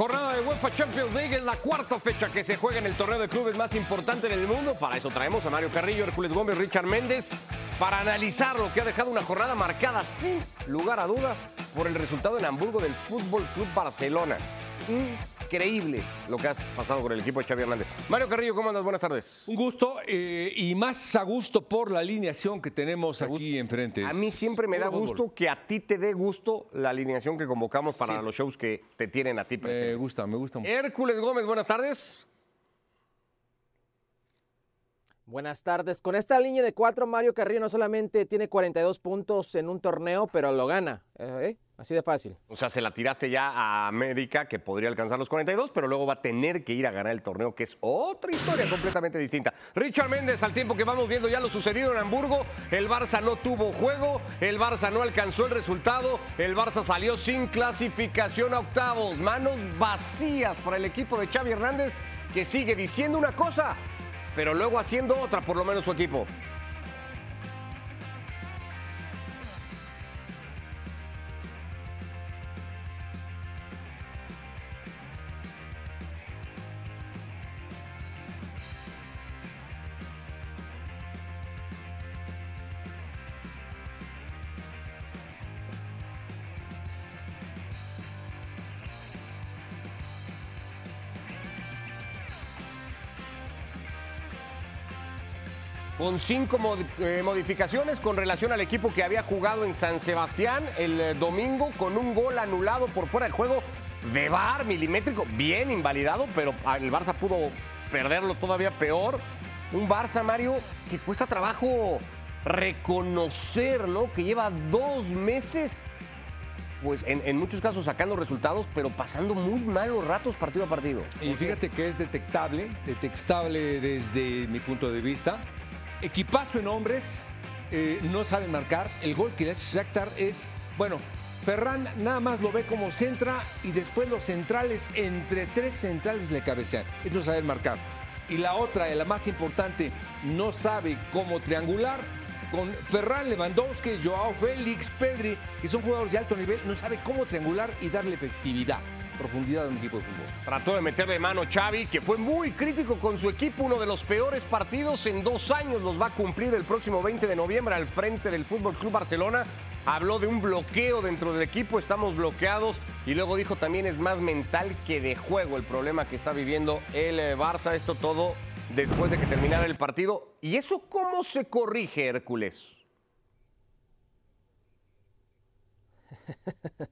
Jornada de UEFA Champions League es la cuarta fecha que se juega en el torneo de clubes más importante del mundo. Para eso traemos a Mario Carrillo, Hércules Gómez, Richard Méndez para analizar lo que ha dejado una jornada marcada sin lugar a duda por el resultado en Hamburgo del Fútbol Club Barcelona. Increíble lo que ha pasado con el equipo de Xavi Hernández. Mario Carrillo, ¿cómo andas? Buenas tardes. Un gusto eh, y más a gusto por la alineación que tenemos aquí enfrente. A mí siempre me da gusto fútbol. que a ti te dé gusto la alineación que convocamos para los shows que te tienen a ti presente. Me gusta, me gusta. mucho. Hércules Gómez, buenas tardes. Buenas tardes. Con esta línea de cuatro, Mario Carrillo no solamente tiene 42 puntos en un torneo, pero lo gana. ¿eh? Así de fácil. O sea, se la tiraste ya a América, que podría alcanzar los 42, pero luego va a tener que ir a ganar el torneo, que es otra historia completamente distinta. Richard Méndez, al tiempo que vamos viendo ya lo sucedido en Hamburgo, el Barça no tuvo juego, el Barça no alcanzó el resultado, el Barça salió sin clasificación a octavos, manos vacías para el equipo de Xavi Hernández, que sigue diciendo una cosa, pero luego haciendo otra, por lo menos su equipo. Con cinco eh, modificaciones con relación al equipo que había jugado en San Sebastián el eh, domingo con un gol anulado por fuera de juego de bar milimétrico, bien invalidado, pero ah, el Barça pudo perderlo todavía peor. Un Barça, Mario, que cuesta trabajo reconocerlo, que lleva dos meses, pues en muchos casos sacando resultados, pero pasando muy malos ratos partido a partido. Y fíjate que es detectable, detectable desde mi punto de vista. Equipazo en hombres, eh, no saben marcar. El gol que le hace Shakhtar es, bueno, Ferran nada más lo ve como centra y después los centrales, entre tres centrales le cabecean. Es no saber marcar. Y la otra, la más importante, no sabe cómo triangular. Con Ferran Lewandowski, Joao Félix, Pedri, que son jugadores de alto nivel, no sabe cómo triangular y darle efectividad, profundidad a un equipo de fútbol. Trató de meterle mano Xavi, que fue muy crítico con su equipo, uno de los peores partidos en dos años los va a cumplir el próximo 20 de noviembre al frente del Fútbol Club Barcelona. Habló de un bloqueo dentro del equipo, estamos bloqueados y luego dijo también es más mental que de juego el problema que está viviendo el eh, Barça. Esto todo después de que terminara el partido. ¿Y eso cómo se corrige, Hércules?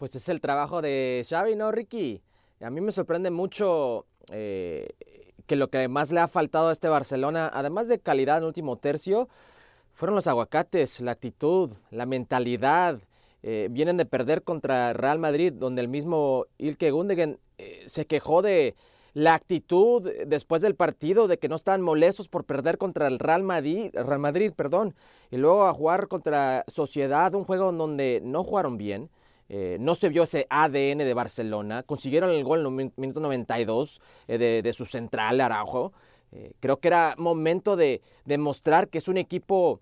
Pues es el trabajo de Xavi, ¿no, Ricky? A mí me sorprende mucho eh, que lo que más le ha faltado a este Barcelona, además de calidad en el último tercio, fueron los aguacates, la actitud, la mentalidad. Eh, vienen de perder contra Real Madrid, donde el mismo Ilke Gundogan eh, se quejó de la actitud después del partido, de que no estaban molestos por perder contra el Real Madrid, Real Madrid perdón, y luego a jugar contra Sociedad, un juego en donde no jugaron bien. Eh, no se vio ese ADN de Barcelona. Consiguieron el gol en el min- minuto 92 eh, de, su central, Araujo. Eh, creo que era momento de demostrar que es un equipo,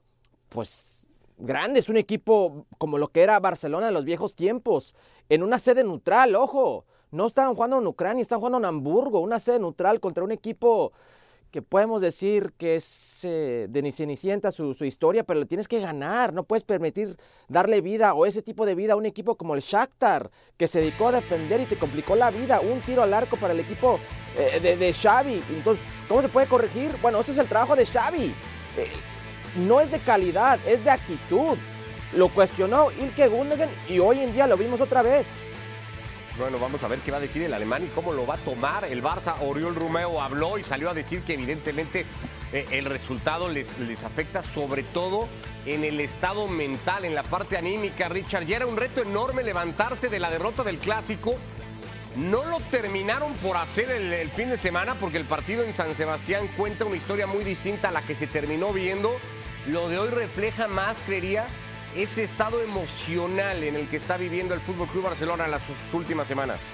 pues, grande. Es un equipo como lo que era Barcelona en los viejos tiempos. En una sede neutral, ojo. No estaban jugando en Ucrania, están jugando en Hamburgo. Una sede neutral contra un equipo que podemos decir que es eh, de ni cenicienta su, su historia, pero le tienes que ganar, no puedes permitir darle vida o ese tipo de vida a un equipo como el Shakhtar, que se dedicó a defender y te complicó la vida, un tiro al arco para el equipo eh, de, de Xavi. Entonces, ¿cómo se puede corregir? Bueno, ese es el trabajo de Xavi. Eh, no es de calidad, es de actitud. Lo cuestionó Ilke Gundogan y hoy en día lo vimos otra vez. Bueno, vamos a ver qué va a decir el alemán y cómo lo va a tomar el Barça. Oriol Romeo habló y salió a decir que evidentemente eh, el resultado les, les afecta sobre todo en el estado mental, en la parte anímica, Richard. Ya era un reto enorme levantarse de la derrota del clásico. No lo terminaron por hacer el, el fin de semana porque el partido en San Sebastián cuenta una historia muy distinta a la que se terminó viendo. Lo de hoy refleja más, creería, ese estado emocional en el que está viviendo el Fútbol Club Barcelona en las últimas semanas.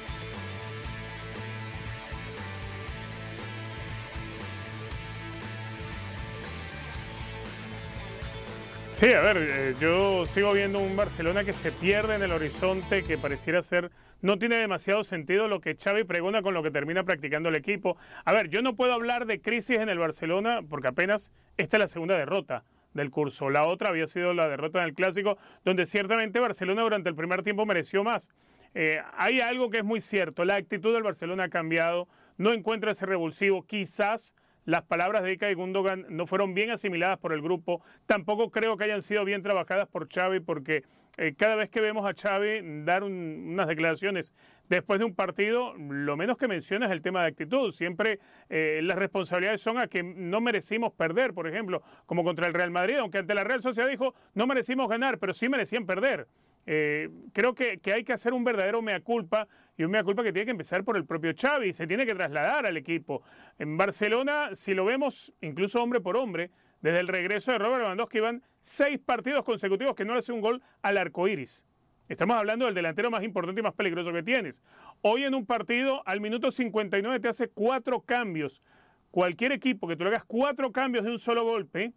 Sí, a ver, eh, yo sigo viendo un Barcelona que se pierde en el horizonte, que pareciera ser, no tiene demasiado sentido lo que Xavi pregona con lo que termina practicando el equipo. A ver, yo no puedo hablar de crisis en el Barcelona porque apenas esta es la segunda derrota del curso. La otra había sido la derrota en el Clásico, donde ciertamente Barcelona durante el primer tiempo mereció más. Eh, hay algo que es muy cierto, la actitud del Barcelona ha cambiado, no encuentra ese revulsivo, quizás las palabras de Ika y Gundogan no fueron bien asimiladas por el grupo. Tampoco creo que hayan sido bien trabajadas por Xavi porque eh, cada vez que vemos a Xavi dar unas declaraciones después de un partido, lo menos que menciona es el tema de actitud. Siempre eh, las responsabilidades son a que no merecimos perder, por ejemplo, como contra el Real Madrid, aunque ante la Real Sociedad dijo no merecimos ganar, pero sí merecían perder. Eh, creo que, hay que hacer un verdadero mea culpa y un mea culpa que tiene que empezar por el propio Xavi, se tiene que trasladar al equipo. En Barcelona, si lo vemos incluso hombre por hombre, desde el regreso de Robert Lewandowski van seis partidos consecutivos que no le hace un gol al arco iris. Estamos hablando del delantero más importante y más peligroso que tienes. Hoy en un partido, al minuto 59 te hace cuatro cambios. Cualquier equipo que tú le hagas cuatro cambios de un solo golpe,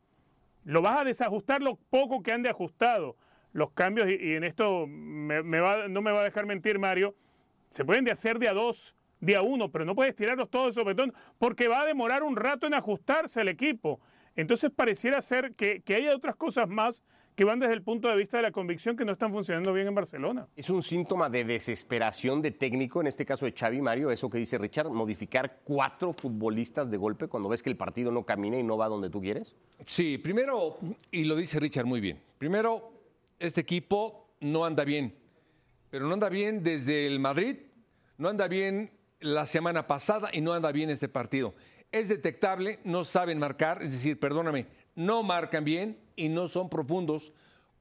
lo vas a desajustar lo poco que han de ajustado los cambios, y, en esto me, no me va a dejar mentir Mario, se pueden de hacer de a dos, de a uno, pero no puedes tirarlos todos de sopetón porque va a demorar un rato en ajustarse el equipo. Entonces pareciera ser que, que haya otras cosas más que van desde el punto de vista de la convicción que no están funcionando bien en Barcelona. Es un síntoma de desesperación de técnico, en este caso de Xavi Mario, eso que dice Richard, modificar cuatro futbolistas de golpe cuando ves que el partido no camina y no va donde tú quieres. Sí, primero, y lo dice Richard muy bien, primero este equipo no anda bien, pero no anda bien desde el Madrid, no anda bien la semana pasada y no anda bien este partido. Es detectable, no saben marcar, es decir, perdóname, no marcan bien y no son profundos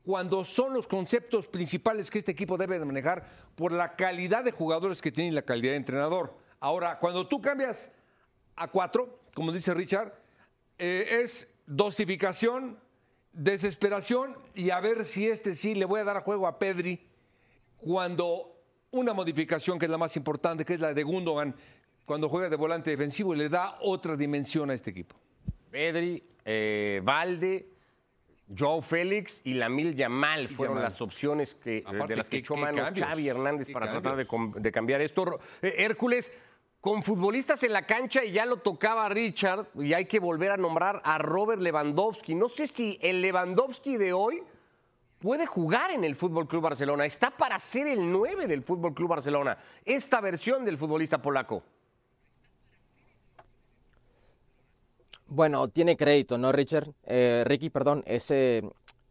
cuando son los conceptos principales que este equipo debe de manejar por la calidad de jugadores que tiene y la calidad de entrenador. Ahora, cuando tú cambias a cuatro, como dice Richard, eh, es dosificación desesperación y a ver si este sí le voy a dar juego a Pedri cuando una modificación que es la más importante, que es la de Gundogan, cuando juega de volante defensivo le da otra dimensión a este equipo. Pedri, eh, Valde, Joe Félix y Lamil Yamal fueron las opciones que, de las que echó mano Xavi Hernández para tratar de, de, cambiar esto. Eh, Hércules, con futbolistas en la cancha y ya lo tocaba Richard y hay que volver a nombrar a Robert Lewandowski. No sé si el Lewandowski de hoy puede jugar en el Fútbol Club Barcelona. Está para ser el 9 del Fútbol Club Barcelona. Esta versión del futbolista polaco. Bueno, tiene crédito, ¿no, Richard? Eh, Ricky, perdón, ese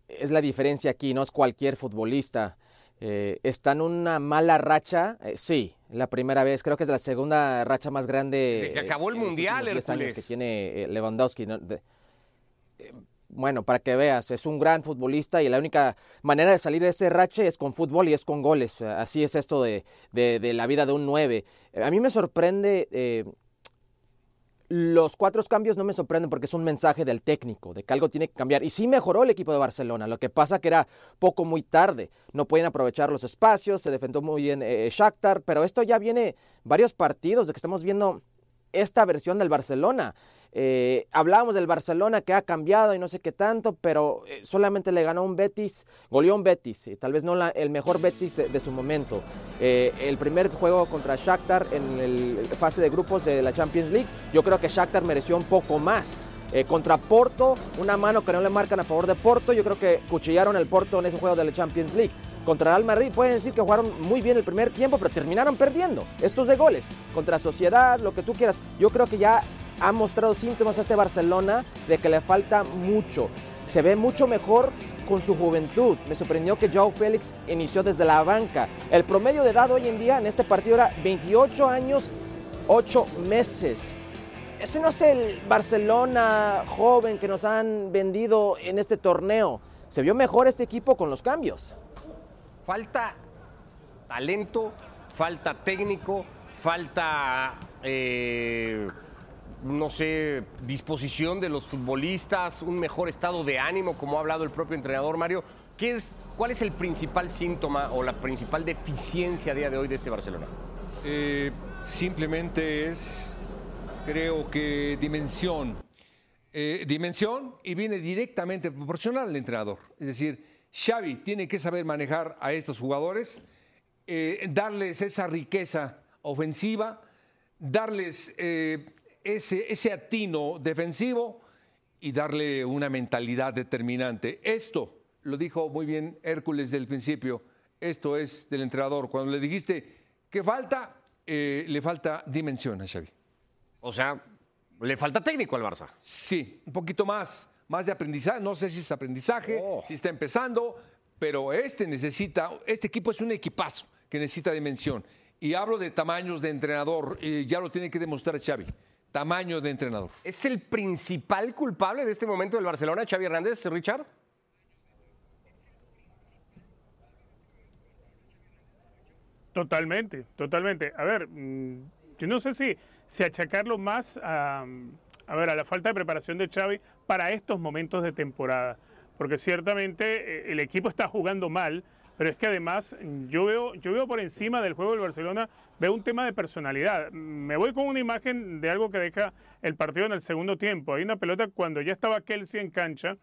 es la diferencia aquí, no es cualquier futbolista. Eh, está en una mala racha, eh, sí, la primera vez, creo que es la segunda racha más grande. que acabó el mundial, el años que tiene eh, Lewandowski. bueno, para que veas, es un gran futbolista y la única manera de salir de ese rache es con fútbol y es con goles. Así es esto de, de, la vida de un 9. A mí me sorprende los cuatro cambios no me sorprenden porque es un mensaje del técnico, de que algo tiene que cambiar. Y sí mejoró el equipo de Barcelona, lo que pasa que era poco muy tarde. No pueden aprovechar los espacios, se defendió muy bien eh, Shakhtar, pero esto ya viene varios partidos de que estamos viendo esta versión del Barcelona. Eh, hablábamos del Barcelona que ha cambiado y no sé qué tanto, pero eh, solamente le ganó un Betis, goleó un Betis, tal vez no el mejor Betis de, su momento. Eh, el primer juego contra Shakhtar en el fase de grupos de la Champions League, yo creo que Shakhtar mereció un poco más. contra Porto, una mano que no le marcan a favor de Porto, yo creo que cuchillaron el Porto en ese juego de la Champions League. Contra el Real pueden decir que jugaron muy bien el primer tiempo, pero terminaron perdiendo. Estos de goles. Contra Sociedad, lo que tú quieras. Yo creo que ya ha mostrado síntomas a este Barcelona de que le falta mucho. Se ve mucho mejor con su juventud. Me sorprendió que Joao Félix inició desde la banca. El promedio de edad hoy en día en este partido era 28 años, 8 meses. Ese no es el Barcelona joven que nos han vendido en este torneo. Se vio mejor este equipo con los cambios. Falta talento, falta técnico, falta... Eh no sé, disposición de los futbolistas, un mejor estado de ánimo, como ha hablado el propio entrenador Mario. ¿Qué es, ¿Cuál es el principal síntoma o la principal deficiencia a día de hoy de este Barcelona? Eh, simplemente es, creo que dimensión. eh, dimensión y viene directamente proporcional al entrenador. Es decir, Xavi tiene que saber manejar a estos jugadores, eh, darles esa riqueza ofensiva, darles ese, ese atino defensivo y darle una mentalidad determinante. Esto lo dijo muy bien Hércules del principio, esto es del entrenador. Cuando le dijiste que falta, le falta dimensión a Xavi. O sea, le falta técnico al Barça. Sí, un poquito más, más de aprendizaje. No sé si es aprendizaje, oh. si está empezando, pero este necesita, este equipo es un equipazo que necesita dimensión. Y hablo de tamaños de entrenador, ya lo tiene que demostrar Xavi. Tamaño de entrenador. ¿Es el principal culpable de este momento del Barcelona, Xavi Hernández, Richard? Totalmente, totalmente. A ver, mm, yo no sé si si achacarlo más a, a, ver, a la falta de preparación de Xavi para estos momentos de temporada. Porque ciertamente eh, el equipo está jugando mal, pero es que además yo veo, yo veo por encima del juego del Barcelona, veo un tema de personalidad. Me voy con una imagen de algo que deja el partido en el segundo tiempo. Hay una pelota cuando ya estaba Kelsey en cancha,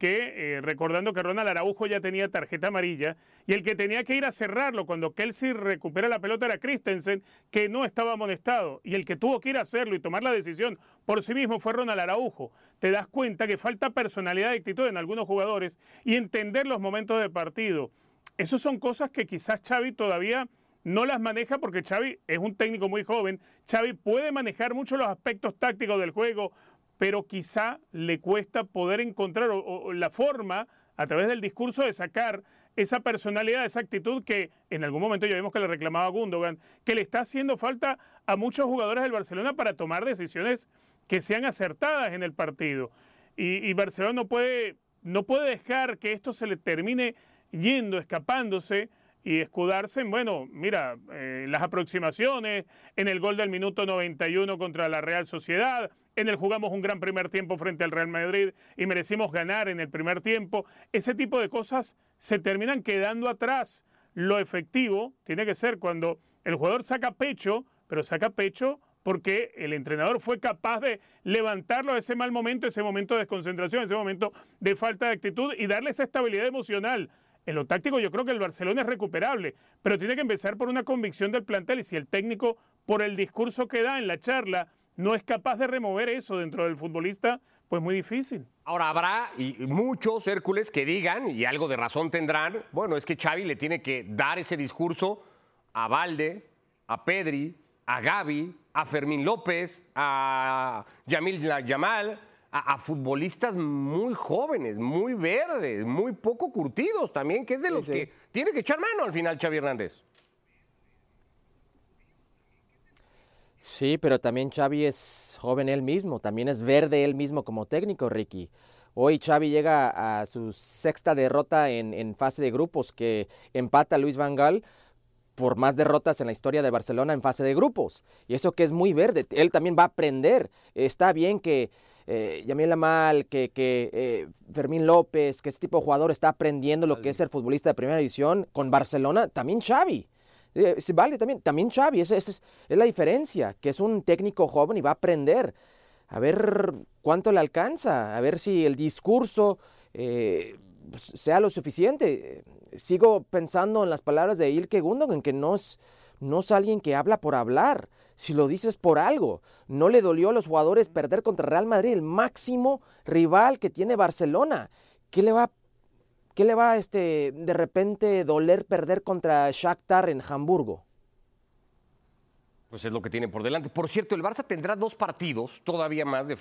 que eh, recordando que Ronald Araujo ya tenía tarjeta amarilla y el que tenía que ir a cerrarlo cuando Kelsey recupera la pelota era Christensen, que no estaba amonestado y el que tuvo que ir a hacerlo y tomar la decisión por sí mismo fue Ronald Araujo. Te das cuenta que falta personalidad y actitud en algunos jugadores y entender los momentos de partido. Esas son cosas que quizás Xavi todavía no las maneja porque Xavi es un técnico muy joven. Xavi puede manejar mucho los aspectos tácticos del juego, pero quizá le cuesta poder encontrar la forma a través del discurso de sacar esa personalidad, esa actitud que en algún momento ya vimos que le reclamaba Gundogan, que le está haciendo falta a muchos jugadores del Barcelona para tomar decisiones que sean acertadas en el partido. Y, Barcelona no puede, no puede dejar que esto se le termine yendo, escapándose y escudarse en, bueno, mira, eh, las aproximaciones, en el gol del minuto 91 contra la Real Sociedad, en el jugamos un gran primer tiempo frente al Real Madrid y merecimos ganar en el primer tiempo. Ese tipo de cosas se terminan quedando atrás. Lo efectivo tiene que ser cuando el jugador saca pecho, pero saca pecho porque el entrenador fue capaz de levantarlo a ese mal momento, ese momento de desconcentración, ese momento de falta de actitud y darle esa estabilidad emocional. En lo táctico yo creo que el Barcelona es recuperable, pero tiene que empezar por una convicción del plantel y si el técnico, por el discurso que da en la charla, no es capaz de remover eso dentro del futbolista, pues muy difícil. Ahora habrá y muchos Hércules que digan, y algo de razón tendrán, bueno, es que Xavi le tiene que dar ese discurso a Valde, a Pedri, a Gaby, a Fermín López, a Yamil Yamal, a, a, futbolistas muy jóvenes, muy verdes, muy poco curtidos también, que es de los que tiene que echar mano al final Xavi Hernández. Sí, pero también Xavi es joven él mismo, también es verde él mismo como técnico, Ricky. Hoy Xavi llega a su sexta derrota en, fase de grupos, que empata a Luis Van Gaal por más derrotas en la historia de Barcelona en fase de grupos. Y eso que es muy verde, él también va a aprender. Está bien que eh, Yamil Amal, que, que eh, Fermín López, que ese tipo de jugador está aprendiendo lo que es ser futbolista de primera división con Barcelona, también Xavi. Eh, vale, también, también Xavi, esa, es, la diferencia, que es un técnico joven y va a aprender. A ver cuánto le alcanza, a ver si el discurso eh, pues, sea lo suficiente. Sigo pensando en las palabras de Ilke Gundogan, que no es, no es alguien que habla por hablar, si lo dices por algo. No le dolió a los jugadores perder contra Real Madrid, el máximo rival que tiene Barcelona. ¿Qué le va ¿Qué le va este, de repente doler perder contra Shakhtar en Hamburgo? Pues es lo que tiene por delante. Por cierto, el Barça tendrá dos partidos todavía más de,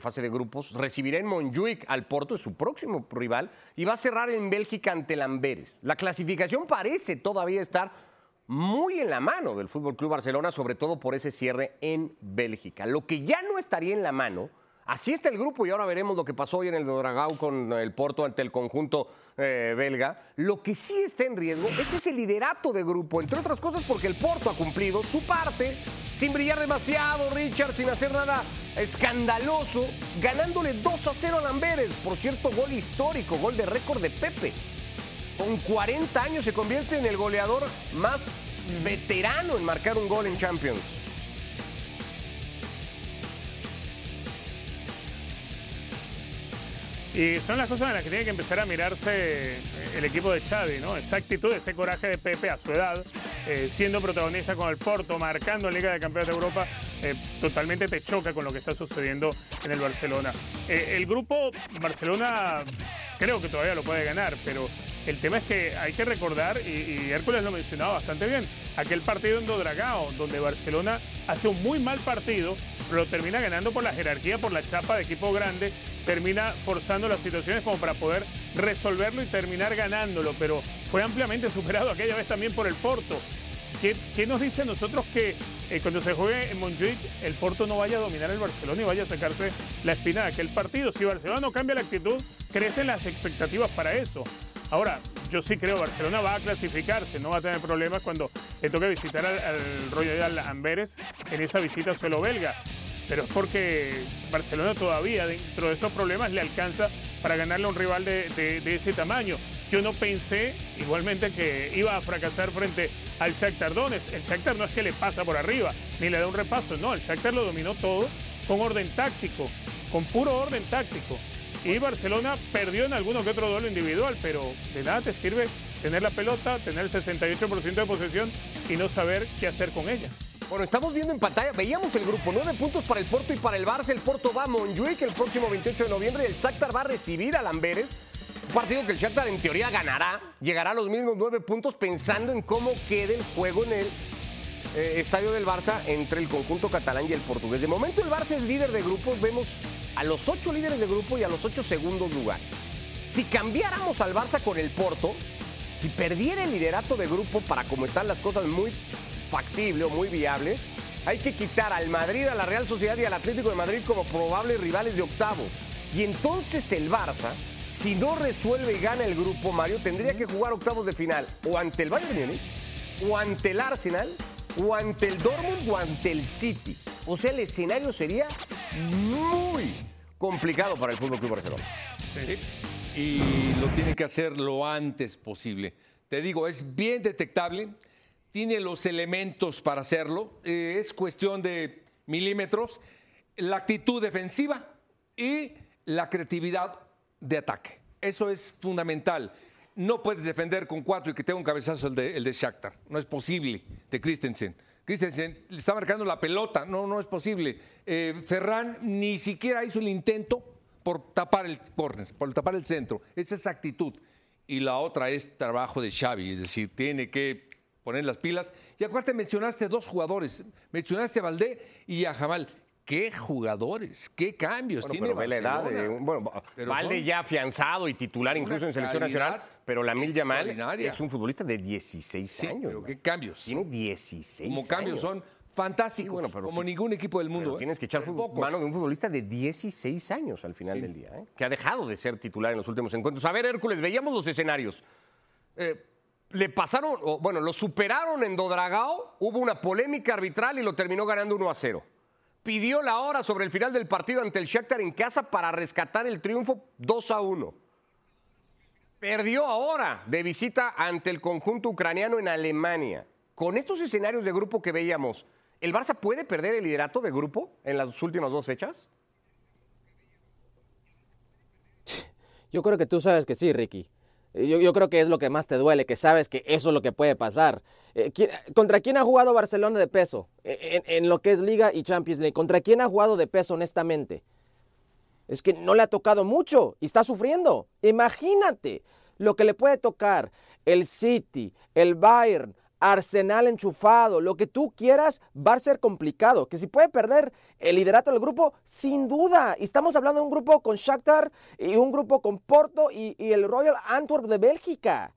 fase de grupos. Recibirá en Montjuic al Porto, su próximo rival, y va a cerrar en Bélgica ante el Amberes. La clasificación parece todavía estar muy en la mano del Fútbol Club Barcelona, sobre todo por ese cierre en Bélgica. Lo que ya no estaría en la mano Así está el grupo y ahora veremos lo que pasó hoy en el Dragao con el Porto ante el conjunto eh, belga. Lo que sí está en riesgo es ese liderato de grupo, entre otras cosas porque el Porto ha cumplido su parte sin brillar demasiado, Richard, sin hacer nada escandaloso, ganándole 2 a 0 a Lamberes. Por cierto, gol histórico, gol de récord de Pepe. Con 40 años se convierte en el goleador más veterano en marcar un gol en Champions. Y son las cosas en las que tiene que empezar a mirarse eh, el equipo de Xavi, ¿no? Esa actitud, ese coraje de Pepe a su edad, eh, siendo protagonista con el Porto, marcando Liga de Campeones de Europa, eh, totalmente te choca con lo que está sucediendo en el Barcelona. el grupo Barcelona creo que todavía lo puede ganar, pero el tema es que hay que recordar, y, Hércules lo mencionaba bastante bien, aquel partido en Dodragao, donde Barcelona hace un muy mal partido, pero lo termina ganando por la jerarquía, por la chapa de equipo grande termina forzando las situaciones como para poder resolverlo y terminar ganándolo, pero fue ampliamente superado aquella vez también por el Porto. ¿Qué, nos dice nosotros que eh, cuando se juegue en Montjuic el Porto no vaya a dominar el Barcelona y vaya a sacarse la espina de aquel partido? Si Barcelona no cambia la actitud, crecen las expectativas para eso. Ahora, yo sí creo Barcelona va a clasificarse, no va a tener problemas cuando le toque visitar al, al Royal Amberes en esa visita suelo belga pero es porque Barcelona todavía dentro de estos problemas le alcanza para ganarle a un rival de, ese tamaño. Yo no pensé igualmente que iba a fracasar frente al Shakhtar Donetsk. El Shakhtar no es que le pasa por arriba, ni le da un repaso, no, el Shakhtar lo dominó todo con orden táctico, con puro orden táctico. Y Barcelona perdió en alguno que otro duelo individual, pero de nada te sirve tener la pelota, tener el 68% de posesión y no saber qué hacer con ella. Bueno, estamos viendo en pantalla, veíamos el grupo, nueve puntos para el Porto y para el Barça. El Porto va a Montjuic el próximo 28 de noviembre el Shakhtar va a recibir al Amberes. Un partido que el Shakhtar en teoría ganará, llegará a los mismos nueve puntos pensando en cómo quede el juego en el eh, estadio del Barça entre el conjunto catalán y el portugués. De momento el Barça es líder de grupos, vemos a los ocho líderes de grupo y a los ocho segundos lugares. Si cambiáramos al Barça con el Porto, si perdiera el liderato de grupo para como están las cosas muy factible o muy viable, hay que quitar al Madrid, a la Real Sociedad y al Atlético de Madrid como probables rivales de octavo. Y entonces el Barça, si no resuelve y gana el grupo, Mario, tendría que jugar octavos de final o ante el Bayern Múnich, o ante el Arsenal, o ante el Dortmund, o ante el City. O sea, el escenario sería muy complicado para el Fútbol Club Barcelona. Y lo tiene que hacer lo antes posible. Te digo, es bien detectable tiene los elementos para hacerlo, eh, es cuestión de milímetros, la actitud defensiva y la creatividad de ataque. Eso es fundamental. No puedes defender con cuatro y que tenga un cabezazo el de, el de Shakhtar. No es posible, de Christensen. Christensen le está marcando la pelota, no, no es posible. Eh, Ferran ni siquiera hizo el intento por tapar el corner, por tapar el centro. Esa es actitud. Y la otra es trabajo de Xavi, es decir, tiene que poner las pilas. Y acuérdate, mencionaste dos jugadores, mencionaste a Valdé y a Jamal. ¿Qué jugadores? ¿Qué cambios tiene pero la edad bueno, Valde ya afianzado y titular incluso en selección nacional, pero la Mil Yamal es un futbolista de 16 años. Pero ¿Qué cambios? Tiene 16 Como cambios son fantásticos, como ningún equipo del mundo. ¿eh? Tienes que echar mano de un futbolista de 16 años al final del día, ¿eh? que ha dejado de ser titular en los últimos encuentros. A ver, Hércules, veíamos los escenarios. Eh, le pasaron, bueno, lo superaron en Dodragao, hubo una polémica arbitral y lo terminó ganando 1 a 0. Pidió la hora sobre el final del partido ante el Shakhtar en casa para rescatar el triunfo 2 a 1. Perdió ahora de visita ante el conjunto ucraniano en Alemania. Con estos escenarios de grupo que veíamos, ¿el Barça puede perder el liderato de grupo en las últimas dos fechas? Yo creo que tú sabes que sí, Ricky. Yo, creo que es lo que más te duele, que sabes que eso es lo que puede pasar. Eh, ¿Contra quién ha jugado Barcelona de peso e, en, lo que es Liga y Champions League? ¿Contra quién ha jugado de peso, honestamente? Es que no le ha tocado mucho y está sufriendo. Imagínate lo que le puede tocar el City, el Bayern, Arsenal enchufado, lo que tú quieras, va a ser complicado. Que si puede perder el liderato del grupo, sin duda. Y estamos hablando de un grupo con Shakhtar y un grupo con Porto y, el Royal Antwerp de Bélgica.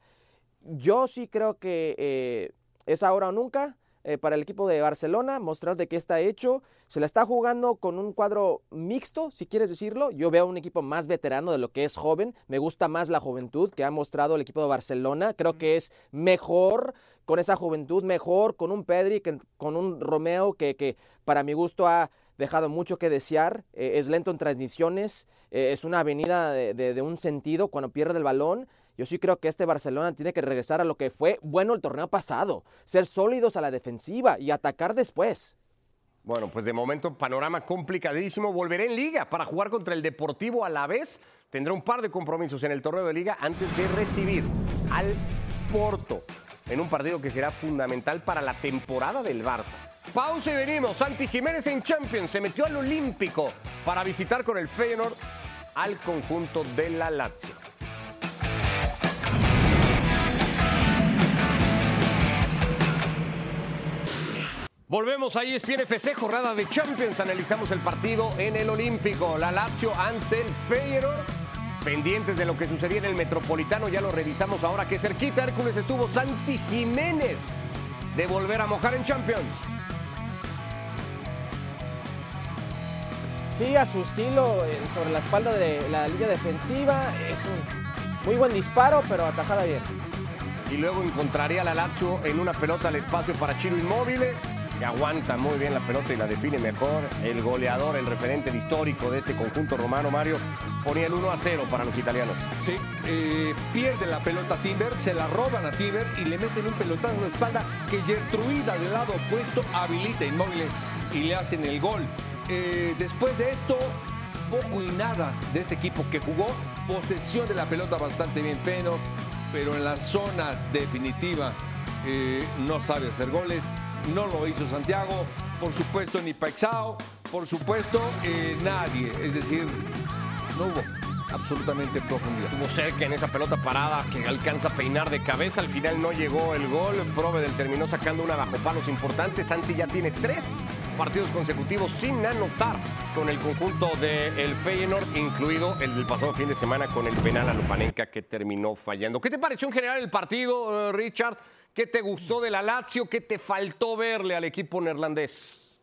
Yo sí creo que eh, es ahora o nunca. Eh, para el equipo de Barcelona, mostrar de qué está hecho. Se la está jugando con un cuadro mixto, si quieres decirlo. Yo veo un equipo más veterano de lo que es joven. Me gusta más la juventud que ha mostrado el equipo de Barcelona. Creo que es mejor con esa juventud, mejor con un Pedri, que, con un Romeo que, que para mi gusto ha dejado mucho que desear, eh, es lento en transmisiones, eh, es una avenida de, de, un sentido cuando pierde el balón. Yo sí creo que este Barcelona tiene que regresar a lo que fue bueno el torneo pasado, ser sólidos a la defensiva y atacar después. Bueno, pues de momento panorama complicadísimo. Volveré en liga para jugar contra el Deportivo a la vez. Tendrá un par de compromisos en el torneo de liga antes de recibir al Porto en un partido que será fundamental para la temporada del Barça. Pausa y venimos. Santi Jiménez en Champions se metió al Olímpico para visitar con el Feyenoord al conjunto de la Lazio. Volvemos a ESPN FC, jornada de Champions. Analizamos el partido en el Olímpico. La Lazio ante el Feyenoord. Pendientes de lo que sucedía en el Metropolitano, ya lo revisamos ahora que cerquita Hércules estuvo Santi Jiménez de volver a mojar en Champions. Sí, a su estilo, eh, sobre la espalda de la línea defensiva. Es un muy buen disparo, pero atajada bien. Y luego encontraría a la Lazio en una pelota al espacio para Chiro Inmóvil que aguanta muy bien la pelota y la define mejor. El goleador, el referente, el histórico de este conjunto romano, Mario, ponía el 1 a 0 para los italianos. Sí, eh, pierde la pelota a Timber, se la roban a Timber y le meten un pelotazo en la espalda que Gertruida del lado opuesto habilita inmóvil y le hacen el gol. Eh, después de esto, poco y nada de este equipo que jugó posesión de la pelota bastante bien, pero, pero en la zona definitiva eh, no sabe hacer goles no lo hizo Santiago, por supuesto ni Paixao, por supuesto eh, nadie, es decir, no hubo absolutamente profundidad. Estuvo cerca en esa pelota parada que alcanza a peinar de cabeza, al final no llegó el gol, Provedel terminó sacando una bajo palos importante, Santi ya tiene tres partidos consecutivos sin anotar con el conjunto del el Feyenoord, incluido el del pasado fin de semana con el penal a Lupanenka que terminó fallando. ¿Qué te pareció en general el partido, eh, Richard? ¿Qué te gustó de la Lazio? ¿Qué te faltó verle al equipo neerlandés?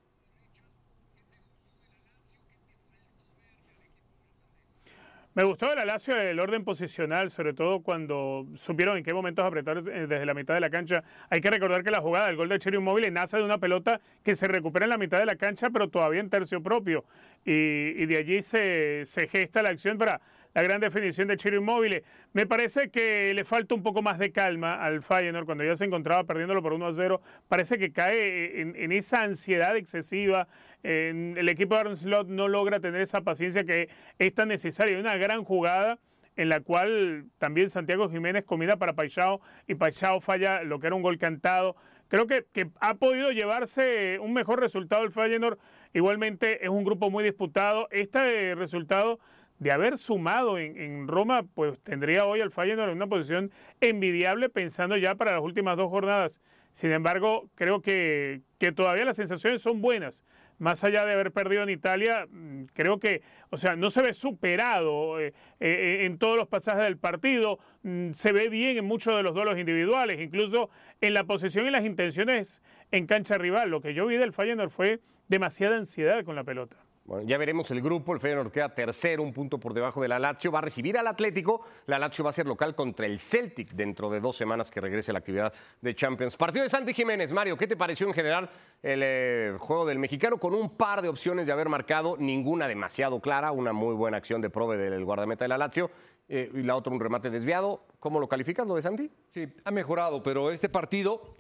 Me gustó de la Lazio el orden posicional, sobre todo cuando supieron en qué momentos apretar eh, desde la mitad de la cancha. Hay que recordar que la jugada del gol de Cherio Móvil nace de una pelota que se recupera en la mitad de la cancha, pero todavía en tercio propio. Y, de allí se, se gesta la acción para la gran definición de Chiro Inmóvil. Me parece que le falta un poco más de calma al Feyenoord cuando ya se encontraba perdiéndolo por 1 a 0. Parece que cae en, esa ansiedad excesiva. el equipo de Arne Slot no logra tener esa paciencia que es tan necesaria. Una gran jugada en la cual también Santiago Jiménez comida para Paixao y Paixao falla lo que era un gol cantado. Creo que, ha podido llevarse un mejor resultado el Feyenoord. Igualmente es un grupo muy disputado. Este resultado de haber sumado en, Roma, pues tendría hoy al Feyenoord en una posición envidiable pensando ya para las últimas dos jornadas. Sin embargo, creo que, que todavía las sensaciones son buenas. Más allá de haber perdido en Italia, mm, creo que, o sea, no se ve superado eh, eh, en todos los pasajes del partido, mm, se ve bien en muchos de los duelos individuales, incluso en la posesión y las intenciones en cancha rival. Lo que yo vi del Feyenoord fue demasiada ansiedad con la pelota. Bueno, ya veremos el grupo. El Feyenoord queda tercero, un punto por debajo de la Lazio. Va a recibir al Atlético. La Lazio va a ser local contra el Celtic dentro de dos semanas que regrese la actividad de Champions. Partido de Santi Jiménez. Mario, ¿qué te pareció en general el eh, juego del mexicano? Con un par de opciones de haber marcado, ninguna demasiado clara. Una muy buena acción de Prove del guardameta de la Lazio. Eh, y la otra un remate desviado. ¿Cómo lo calificas lo de Santi? Sí, ha mejorado, pero este partido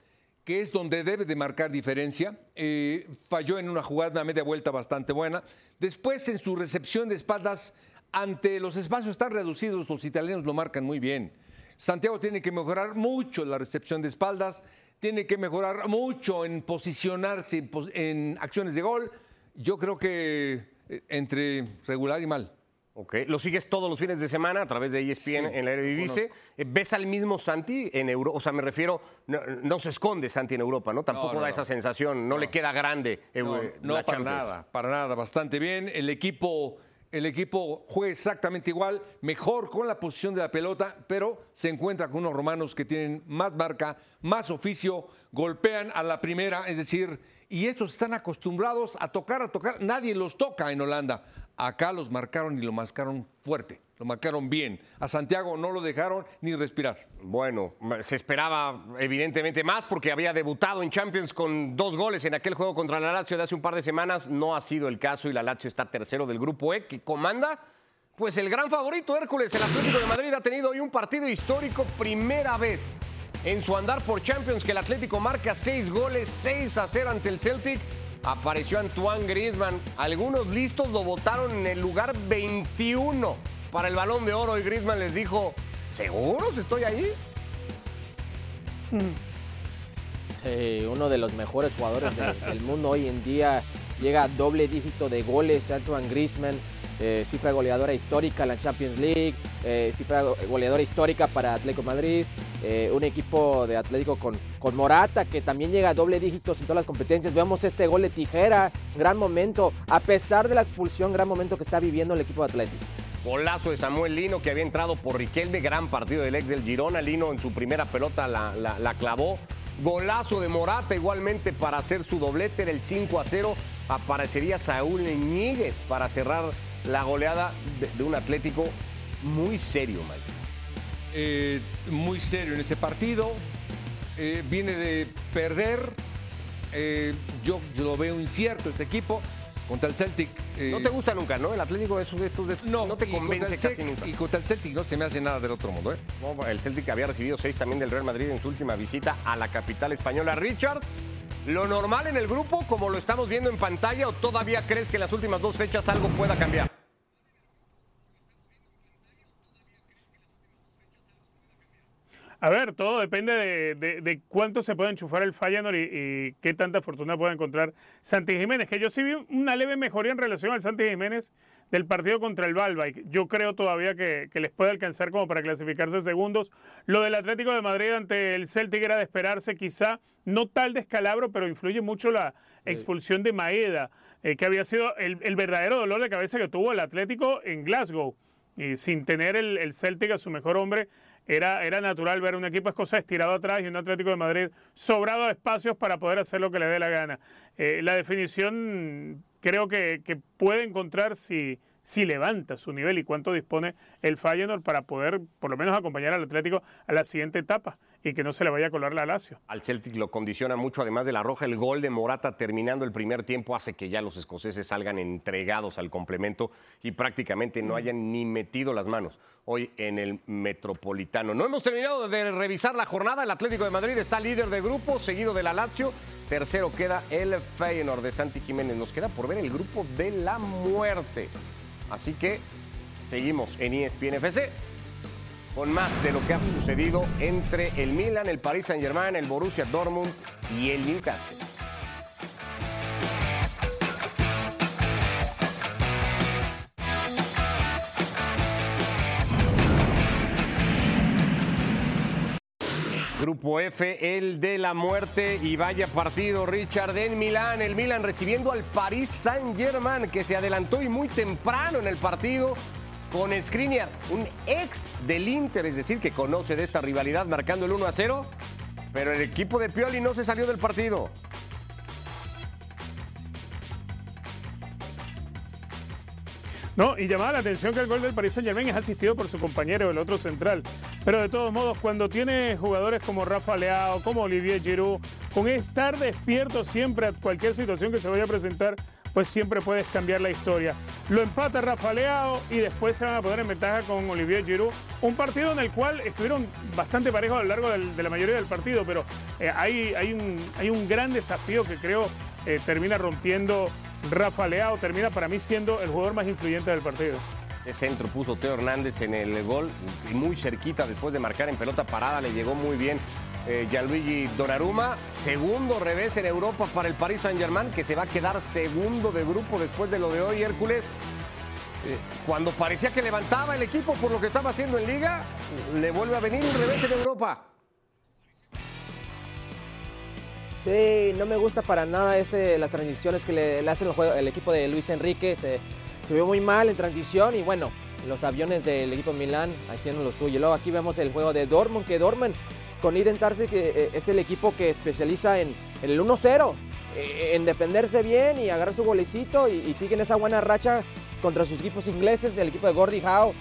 que es donde debe de marcar diferencia. Eh, falló en una jugada, una media vuelta bastante buena. Después, en su recepción de espaldas, ante los espacios tan reducidos, los italianos lo marcan muy bien. Santiago tiene que mejorar mucho la recepción de espaldas, tiene que mejorar mucho en posicionarse en acciones de gol. Yo creo que eh, entre regular y mal. Ok, lo sigues todos los fines de semana a través de ESPN en la Eredivisie. Eh, ¿Ves al mismo Santi en Europa? O sea, me refiero, no, se esconde Santi en Europa, ¿no? Tampoco da esa sensación, no, le queda grande eh, no, para nada, para nada, bastante bien. El equipo, el equipo juega exactamente igual, mejor con la posición de la pelota, pero se encuentra con unos romanos que tienen más marca, más oficio, golpean a la primera, es decir, y estos están acostumbrados a tocar, a tocar. Nadie los toca en Holanda. Acá los marcaron y lo marcaron fuerte, lo marcaron bien. A Santiago no lo dejaron ni respirar. Bueno, se esperaba evidentemente más porque había debutado en Champions con dos goles en aquel juego contra la Lazio de hace un par de semanas. No ha sido el caso y la Lazio está tercero del grupo E que comanda. Pues el gran favorito Hércules, el Atlético de Madrid, ha tenido hoy un partido histórico, primera vez en su andar por Champions que el Atlético marca seis goles, seis a cero ante el Celtic apareció Antoine Griezmann. Algunos listos lo votaron en el lugar 21 para el balón de oro y Griezmann les dijo, ¿seguros estoy ahí? Sí, uno de los mejores jugadores de- del mundo hoy en día. Llega a doble dígito de goles, Antoine Griezmann. Eh, cifra goleadora histórica en la Champions League, eh, cifra goleadora histórica para Atlético Madrid, eh, un equipo de Atlético con, con Morata que también llega a doble dígitos en todas las competencias. Vemos este gol de tijera, gran momento, a pesar de la expulsión, gran momento que está viviendo el equipo de Atlético. Golazo de Samuel Lino que había entrado por Riquelme, gran partido del ex del Girona. Lino en su primera pelota la, la- la clavó. Golazo de Morata igualmente para hacer su doblete, era el 5 a 0. Aparecería Saúl Ñíguez para cerrar la goleada de, de un Atlético muy serio, Mike. eh, muy serio en ese partido. Eh, viene de perder. Eh, yo, yo lo veo incierto este equipo contra el Celtic. No te gusta nunca, ¿no? El Atlético es de estos de- no, no te convence casi Cel- nunca. Y contra el Celtic no se me hace nada del otro mundo. ¿eh? No, el Celtic había recibido seis también del Real Madrid en su última visita a la capital española. Richard, ¿lo normal en el grupo como lo estamos viendo en pantalla o todavía crees que en las últimas dos fechas algo pueda cambiar? A ver, todo depende de, de- de cuánto se puede enchufar el Feyenoord y, y qué tanta fortuna pueda encontrar Santi Jiménez, que yo sí vi una leve mejoría en relación al Santi Jiménez del partido contra el Balbay. Yo creo todavía que, que les puede alcanzar como para clasificarse segundos. Lo del Atlético de Madrid ante el Celtic era de esperarse, quizá no tal descalabro, pero influye mucho la expulsión de Maeda, eh, que había sido el, el verdadero dolor de cabeza que tuvo el Atlético en Glasgow. Y sin tener el, el Celtic a su mejor hombre, era, era natural ver un equipo escocés tirado atrás y un Atlético de Madrid sobrado de espacios para poder hacer lo que le dé la gana. Eh, la definición creo que, que puede encontrar si, si levanta su nivel y cuánto dispone el Feyenoord para poder por lo menos acompañar al Atlético a la siguiente etapa y que no se le vaya a colar la Lazio. Al Celtic lo condiciona mucho, además de la roja, el gol de Morata terminando el primer tiempo hace que ya los escoceses salgan entregados al complemento y prácticamente no hayan ni metido las manos hoy en el Metropolitano. No hemos terminado de revisar la jornada, el Atlético de Madrid está líder de grupo, seguido de la Lazio, tercero queda el Feyenoord de Santi Jiménez. Nos queda por ver el grupo de la muerte. Así que seguimos en ESPN FC con más de lo que ha sucedido entre el Milan, el Paris Saint-Germain, el Borussia Dortmund y el Newcastle. Grupo F, el de la muerte. Y vaya partido Richard en Milán, el Milan recibiendo al Paris Saint-Germain que se adelantó y muy temprano en el partido con Skriniar, un ex del Inter, es decir, que conoce de esta rivalidad marcando el 1 a 0, pero el equipo de Pioli no se salió del partido. No, y llamaba la atención que el gol del Paris Saint Germain es asistido por su compañero, el otro central. Pero de todos modos, cuando tiene jugadores como Rafa Leao, como Olivier Giroud, con estar despierto siempre a cualquier situación que se vaya a presentar, pues siempre puedes cambiar la historia. Lo empata Rafa Leao y después se van a poner en ventaja con Olivier Giroud. Un partido en el cual estuvieron bastante parejos a lo largo de la mayoría del partido, pero eh, hay, hay, un, hay un gran desafío que creo eh, termina rompiendo Rafa Leao, termina para mí siendo el jugador más influyente del partido. De centro puso Teo Hernández en el gol, y muy cerquita después de marcar en pelota parada, le llegó muy bien eh, Gianluigi Donnarumma. Segundo revés en Europa para el Paris Saint-Germain, que se va a quedar segundo de grupo después de lo de hoy, Hércules. Eh, cuando parecía que levantaba el equipo por lo que estaba haciendo en Liga, le vuelve a venir un revés en Europa. Sí, no me gusta para nada ese, las transiciones que le, le hacen el, equipo de Luis Enrique. Se, se vio muy mal en transición y bueno, los aviones del equipo Milán haciendo lo suyo. Luego aquí vemos el juego de Dortmund, que Dortmund con Eden Tarse, que eh, es el equipo que especializa en, el 1-0, eh, en defenderse bien y agarrar su golecito y, y siguen esa buena racha contra sus equipos ingleses, el equipo de Gordie Howe, eh,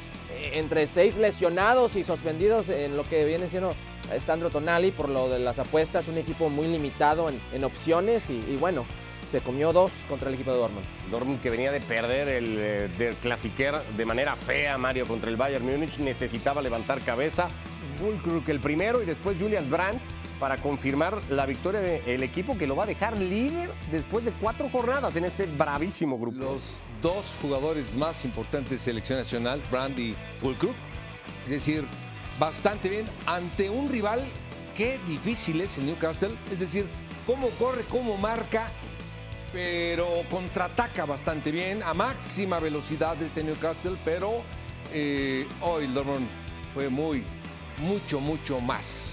entre seis lesionados y suspendidos en lo que viene siendo Sandro Tonali por lo de las apuestas, un equipo muy limitado en, opciones y, bueno, se comió dos contra el equipo de Dortmund. Dortmund que venía de perder el eh, del Clasiquer de manera fea, Mario, contra el Bayern Múnich, necesitaba levantar cabeza. Fulkrug el primero y después Julian Brandt para confirmar la victoria del equipo que lo va a dejar líder después de cuatro jornadas en este bravísimo grupo. Los dos jugadores más importantes de selección nacional, Brandy Fulcrook, es decir, bastante bien ante un rival que difícil es el Newcastle, es decir, cómo corre, cómo marca, pero contraataca bastante bien a máxima velocidad este Newcastle, pero eh, hoy Dortmund fue muy, mucho, mucho más.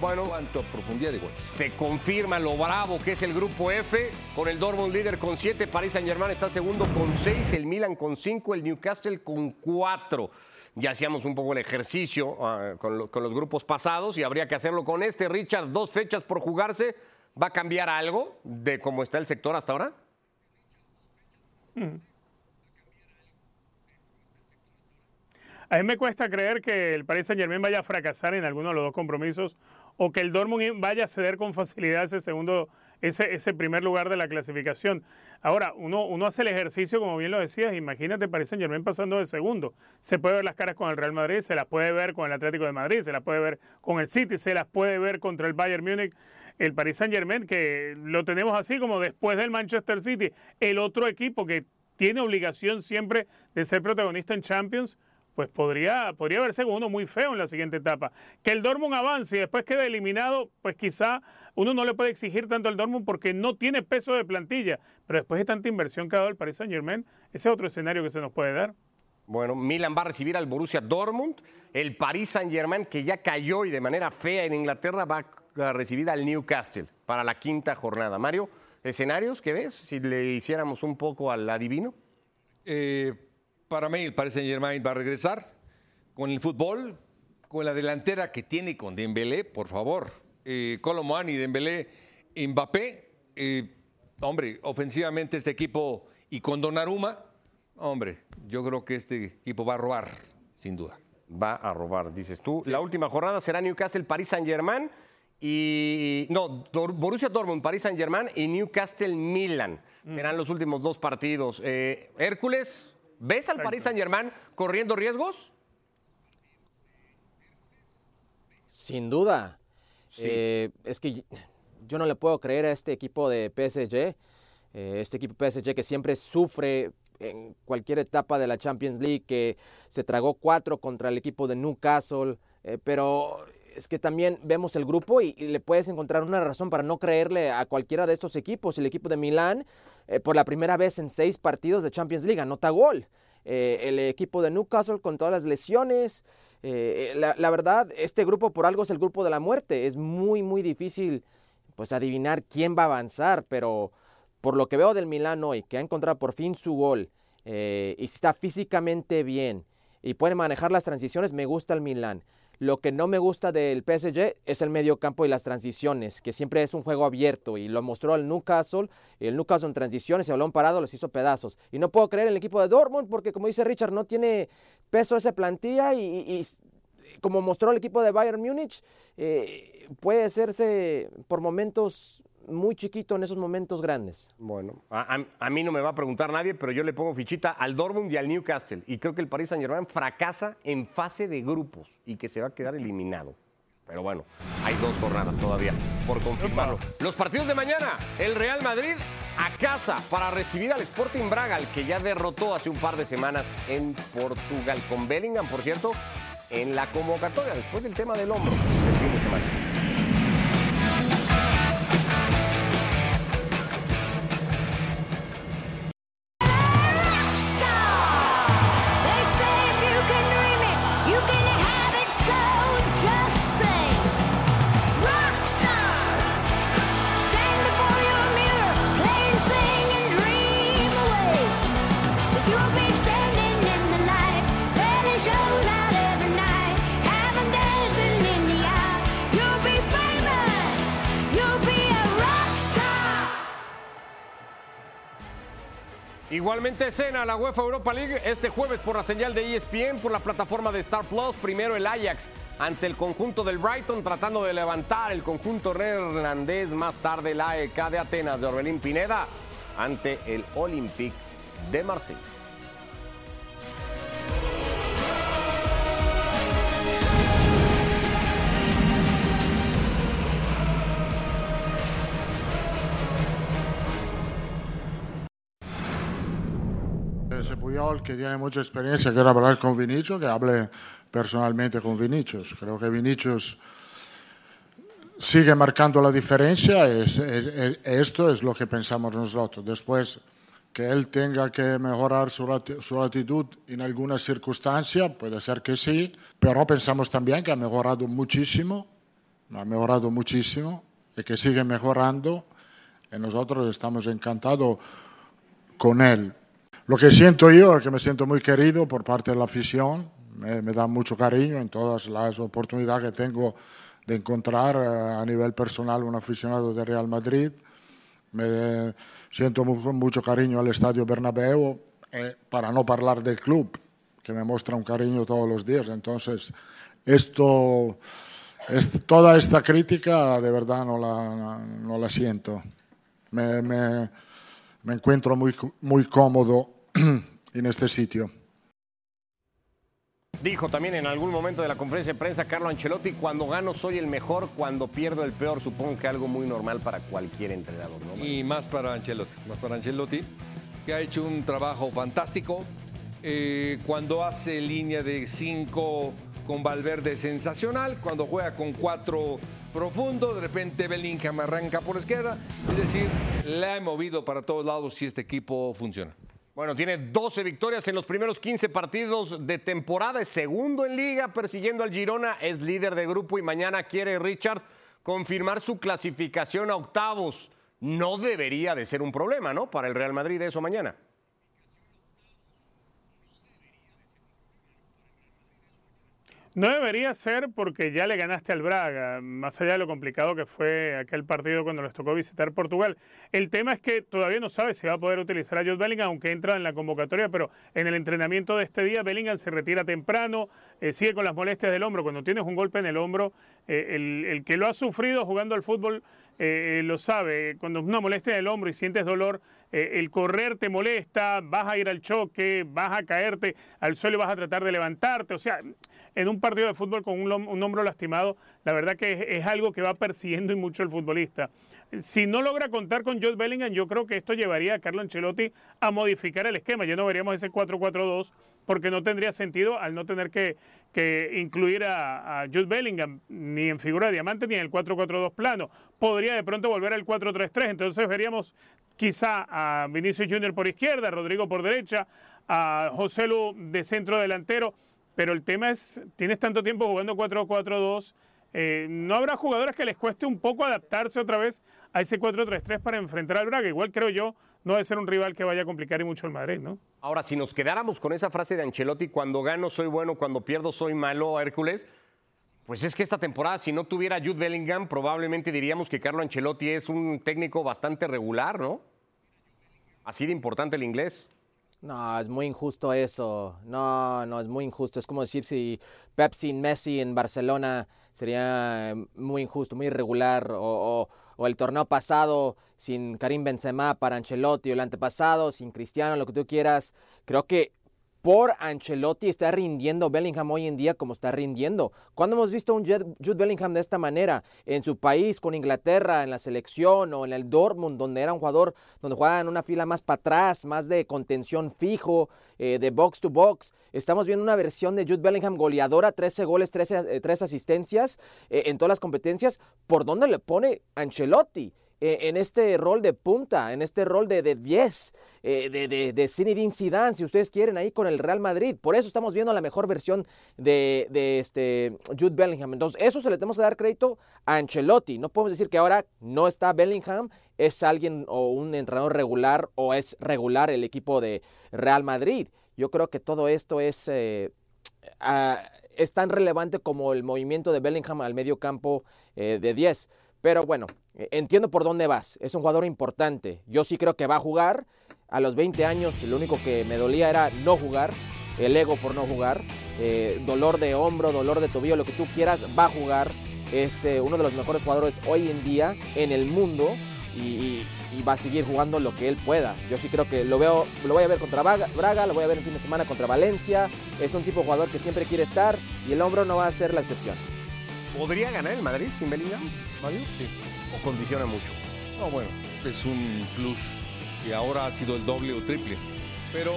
Bueno, cuanto a profundidad de goles. Se confirma lo bravo que es el grupo F, con el Dortmund líder con 7, París Saint-Germain está segundo con 6, el Milan con 5, el Newcastle con 4. Ya hacíamos un poco el ejercicio ah, con, lo- con los grupos pasados y habría que hacerlo con este. Richard, dos fechas por jugarse. ¿Va a cambiar algo de cómo está el sector hasta ahora? A mí me cuesta creer que el Paris Saint Germain vaya a fracasar en alguno de los dos compromisos o que el Dortmund vaya a ceder con facilidad ese segundo, ese, ese primer lugar de la clasificación. Ahora, uno, uno hace el ejercicio, como bien lo decías, imagínate Paris Saint Germain pasando de segundo. Se puede ver las caras con el Real Madrid, se las puede ver con el Atlético de Madrid, se las puede ver con el City, se las puede ver contra el Bayern Múnich. El Paris Saint Germain, que lo tenemos así como después del Manchester City, el otro equipo que tiene obligación siempre de ser protagonista en Champions, pues podría, podría verse uno muy feo en la siguiente etapa. Que el Dortmund avance y después quede eliminado, pues quizá uno no le puede exigir tanto al Dortmund porque no tiene peso de plantilla, pero después de tanta inversión que ha dado el Paris Saint Germain, ese es otro escenario que se nos puede dar. Bueno, Milan va a recibir al Borussia Dortmund. El Paris Saint-Germain, que ya cayó y de manera fea en Inglaterra, va a recibir al Newcastle para la quinta jornada. Mario, ¿escenarios que ves? Si le hiciéramos un poco al adivino. Eh, para mí, el Paris Saint Germain va a regresar con el fútbol, con la delantera que tiene con Dembélé, por favor. Eh, Colomani, Dembélé, Mbappé. eh, hombre, ofensivamente este equipo y con Donnarumma, hombre, yo creo que este equipo va a robar, sin duda. Va a robar, dices tú. La última jornada será Newcastle, Paris Saint-Germain y. No, Borussia Dortmund, Paris Saint-Germain y Newcastle Milan. Serán los últimos dos partidos. Eh, Hércules, ¿ves al Paris Saint-Germain corriendo riesgos? Sin duda. Eh, es que yo no le puedo creer a este equipo de PSG. eh, este equipo PSG que siempre sufre en cualquier etapa de la Champions League, que se tragó cuatro contra el equipo de Newcastle. eh, pero es que también vemos el grupo y, y le puedes encontrar una razón para no creerle a cualquiera de estos equipos. El equipo de Milán, eh, por la primera vez en seis partidos de Champions League, anota gol. Eh, el equipo de Newcastle con todas las lesiones. Eh, la, la verdad, este grupo por algo es el grupo de la muerte. Es muy, muy difícil pues adivinar quién va a avanzar, pero por lo que veo del Milán hoy, que ha encontrado por fin su gol y está físicamente bien y puede manejar las transiciones, me gusta el Milán. Lo que no me gusta del PSG es el medio campo y las transiciones, que siempre es un juego abierto y lo mostró el Newcastle. El Newcastle en transiciones, el balón parado los hizo pedazos. Y no puedo creer en el equipo de Dortmund porque, como dice Richard, no tiene peso esa plantilla y, como mostró el equipo de Bayern Múnich, eh, puede hacerse por momentos muy chiquito en esos momentos grandes. Bueno, a, a- a mí no me va a preguntar nadie, pero yo le pongo fichita al Dortmund y al Newcastle. Y creo que el Paris Saint-Germain fracasa en fase de grupos y que se va a quedar eliminado. Pero bueno, hay dos jornadas todavía por confirmarlo. Los partidos de mañana, el Real Madrid a casa para recibir al Sporting Braga, al que ya derrotó hace un par de semanas en Portugal, con Bellingham, por cierto, en la convocatoria, después del tema del hombro del fin de semana. Igualmente escena la UEFA Europa League este jueves por la señal de ESPN, por la plataforma de Star Plus. Primero el Ajax ante el conjunto del Brighton tratando de levantar el conjunto neerlandés. Más tarde el AEK de Atenas de Orbelín Pineda ante el Olympique de Marsella. Puyol que tiene mucha experiencia, quiero hablar con Vinicius, que hable personalmente con Vinicius. Creo que Vinicius sigue marcando la diferencia, es, es- es- esto es lo que pensamos nosotros. Después, que él tenga que mejorar su, su actitud en alguna circunstancia, puede ser que sí, pero pensamos también que ha mejorado muchísimo, ha mejorado muchísimo y que sigue mejorando y nosotros estamos encantados con él. Lo que siento yo es que me siento muy querido por parte de la afición, me, me da mucho cariño en todas las oportunidades que tengo de encontrar eh, a nivel personal un aficionado de Real Madrid. Me siento mu- mucho cariño al Estadio Bernabéu, eh, para no hablar del club, que me muestra un cariño todos los días. Entonces, esto, es- toda esta crítica de verdad no la, no la siento. Me, me- me encuentro muy, muy cómodo en este sitio. Dijo también en algún momento de la conferencia de prensa Carlo Ancelotti, cuando gano soy el mejor, cuando pierdo el peor. Supongo que algo muy normal para cualquier entrenador, ¿no? Y más para Ancelotti, más para Ancelotti, que ha hecho un trabajo fantástico. Eh, cuando hace línea de 5 con Valverde sensacional, cuando juega con 4 profundo, de repente Bellingham arranca por izquierda, es decir, le ha movido para todos lados si este equipo funciona. Bueno, tiene 12 victorias en los primeros 15 partidos de temporada, es segundo en liga, persiguiendo al Girona, es líder de grupo y mañana quiere Richard confirmar su clasificación a octavos. No debería de ser un problema, ¿no? Para el Real Madrid eso mañana. No debería ser porque ya le ganaste al Braga, más allá de lo complicado que fue aquel partido cuando les tocó visitar Portugal. El tema es que todavía no sabe si va a poder utilizar a Jude Bellingham, aunque entra en la convocatoria, pero en el entrenamiento de este día Bellingham se retira temprano, eh, sigue con las molestias del hombro. Cuando tienes un golpe en el hombro, eh, el, el que lo ha sufrido jugando al fútbol eh, lo sabe. Cuando una molestia en el hombro y sientes dolor, eh, el correr te molesta, vas a ir al choque, vas a caerte al suelo y vas a tratar de levantarte. O sea, en un partido de fútbol con un, un hombro lastimado, la verdad que es, algo que va persiguiendo y mucho el futbolista. Si no logra contar con Jude Bellingham, yo creo que esto llevaría a Carlo Ancelotti a modificar el esquema. Ya no veríamos ese 4-4-2 porque no tendría sentido al no tener que, que incluir a, a Jude Bellingham ni en figura de diamante ni en el 4-4-2 plano. Podría de pronto volver al 4-3-3, entonces veríamos quizá a Vinicius Junior por izquierda, a Rodrigo por derecha, a José Lu de centro delantero. Pero el tema es, tienes tanto tiempo jugando 4-4-2, eh, ¿no habrá jugadores que les cueste un poco adaptarse otra vez a ese 4-3-3 para enfrentar al Braga? Igual creo yo, no debe ser un rival que vaya a complicar y mucho el Madrid, ¿no? Ahora, si nos quedáramos con esa frase de Ancelotti, cuando gano soy bueno, cuando pierdo soy malo, Hércules, pues es que esta temporada, si no tuviera Jude Bellingham, probablemente diríamos que Carlo Ancelotti es un técnico bastante regular, ¿no? Así de importante el inglés. No, es muy injusto eso. No, no, es muy injusto. Es como decir si Pep sin Messi en Barcelona sería muy injusto, muy irregular. O, o- o el torneo pasado sin Karim Benzema para Ancelotti, o el antepasado sin Cristiano, lo que tú quieras. Creo que por Ancelotti está rindiendo Bellingham hoy en día como está rindiendo. ¿Cuándo hemos visto un Jude Bellingham de esta manera? En su país, con Inglaterra, en la selección o en el Dortmund, donde era un jugador donde jugaba en una fila más para atrás, más de contención fijo, eh, de box to box. Estamos viendo una versión de Jude Bellingham goleadora, 13 goles, 13, eh, 3 asistencias eh, en todas las competencias. ¿Por dónde le pone Ancelotti? Eh, en este rol de punta, en este rol de, de 10, eh, de, de, de Zinedine Zidane, si ustedes quieren, ahí con el Real Madrid. Por eso estamos viendo la mejor versión de, de este Jude Bellingham. Entonces, eso se le tenemos que dar crédito a Ancelotti. No podemos decir que ahora no está Bellingham, es alguien o un entrenador regular o es regular el equipo de Real Madrid. Yo creo que todo esto es... eh, ah, es tan relevante como el movimiento de Bellingham al medio campo eh, de 10. Pero bueno, eh, entiendo por dónde vas. Es un jugador importante. Yo sí creo que va a jugar. A los 20 años lo único que me dolía era no jugar. El ego por no jugar. Eh, dolor de hombro, dolor de tobillo, lo que tú quieras, va a jugar. Es eh, uno de los mejores jugadores hoy en día en el mundo. Y, va a seguir jugando lo que él pueda. Yo sí creo que lo veo, lo voy a ver contra Braga, Braga, lo voy a ver el fin de semana contra Valencia. Es un tipo de jugador que siempre quiere estar y el hombro no va a ser la excepción. ¿Podría ganar el Madrid sin Bellingham? ¿Mario? Sí. ¿O condiciona mucho? No, bueno, es un plus y ahora ha sido el doble o triple. Pero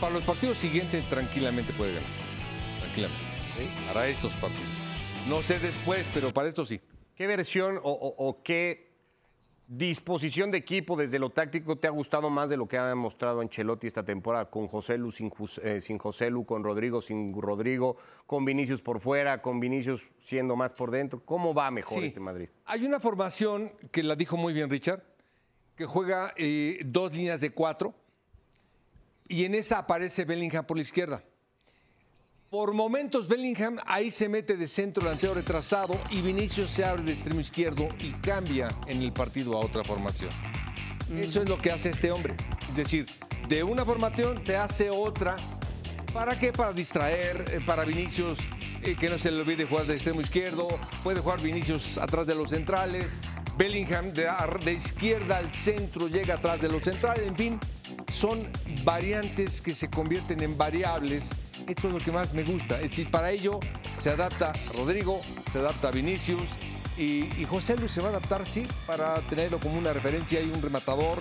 para los partidos siguientes tranquilamente puede ganar. Tranquilamente. ¿sí? Para estos partidos. No sé después, pero para estos sí. ¿Qué versión o, o- o qué disposición de equipo desde lo táctico te ha gustado más de lo que ha mostrado Ancelotti esta temporada? Con José Lu sin, eh, sin José Lu, con Rodrigo sin Rodrigo, con Vinicius por fuera, con Vinicius siendo más por dentro. ¿Cómo va mejor Sí. este Madrid? Hay una formación que la dijo muy bien Richard, que juega eh, dos líneas de cuatro y en esa aparece Bellingham por la izquierda. Por momentos Bellingham ahí se mete de centro delantero retrasado y Vinicius se abre de extremo izquierdo y cambia en el partido a otra formación. Eso es lo que hace este hombre. Es decir, de una formación te hace otra. ¿Para qué? Para distraer, eh, para Vinicius eh, que no se le olvide jugar de extremo izquierdo, puede jugar Vinicius atrás de los centrales, Bellingham de, izquierda al centro llega atrás de los centrales, en fin, son variantes que se convierten en variables. Esto es lo que más me gusta. Es decir, para ello se adapta Rodrigo, se adapta Vinicius y, José Luis se va a adaptar, sí, para tenerlo como una referencia y un rematador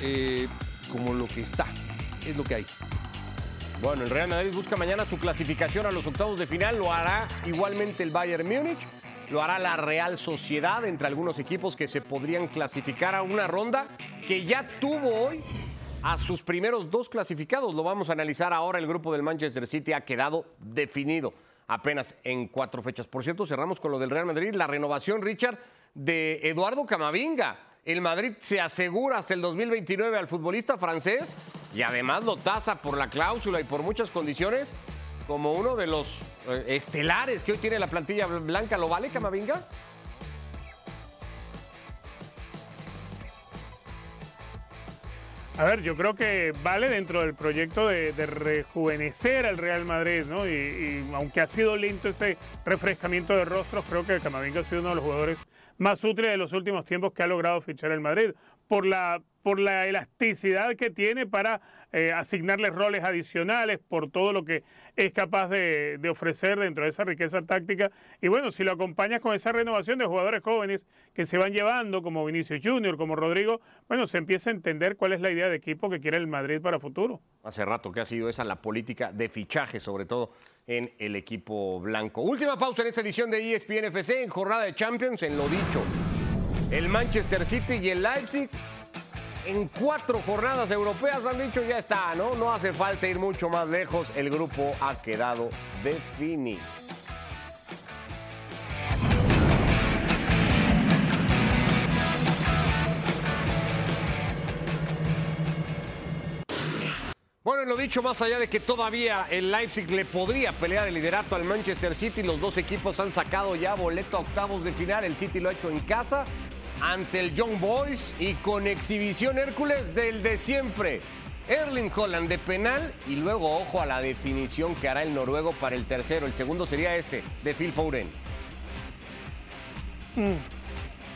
eh, como lo que está. Es lo que hay. Bueno, el Real Madrid busca mañana su clasificación a los octavos de final. Lo hará igualmente el Bayern Múnich. Lo hará la Real Sociedad entre algunos equipos que se podrían clasificar a una ronda que ya tuvo hoy a sus primeros dos clasificados. Lo vamos a analizar ahora. El grupo del Manchester City ha quedado definido apenas en cuatro fechas. Por cierto, cerramos con lo del Real Madrid. La renovación, Richard, de Eduardo Camavinga. El Madrid se asegura hasta el 2029 al futbolista francés y además lo tasa por la cláusula y por muchas condiciones como uno de los eh, estelares que hoy tiene la plantilla blanca. ¿Lo vale Camavinga? A ver, yo creo que vale dentro del proyecto de, rejuvenecer al Real Madrid, ¿no? Y, aunque ha sido lento ese refrescamiento de rostros, creo que Camavinga ha sido uno de los jugadores más útiles de los últimos tiempos que ha logrado fichar el Madrid. Por la, por la elasticidad que tiene para eh, asignarle roles adicionales, por todo lo que es capaz de, ofrecer dentro de esa riqueza táctica. Y bueno, si lo acompañas con esa renovación de jugadores jóvenes que se van llevando, como Vinicius Junior, como Rodrigo, bueno, se empieza a entender cuál es la idea de equipo que quiere el Madrid para futuro. Hace rato que ha sido esa la política de fichaje, sobre todo en el equipo blanco. Última pausa en esta edición de ESPN FC en jornada de Champions, en lo dicho. El Manchester City y el Leipzig en cuatro jornadas europeas han dicho ya está, ¿no? No hace falta ir mucho más lejos, el grupo ha quedado definido. Bueno, en lo dicho, más allá de que todavía el Leipzig le podría pelear el liderato al Manchester City, los dos equipos han sacado ya boleto a octavos de final. El City lo ha hecho en casa ante el Young Boys y con exhibición Hércules del de siempre. Erling Holland de penal y luego ojo a la definición que hará el noruego para el tercero. El segundo sería este, de Phil Foden.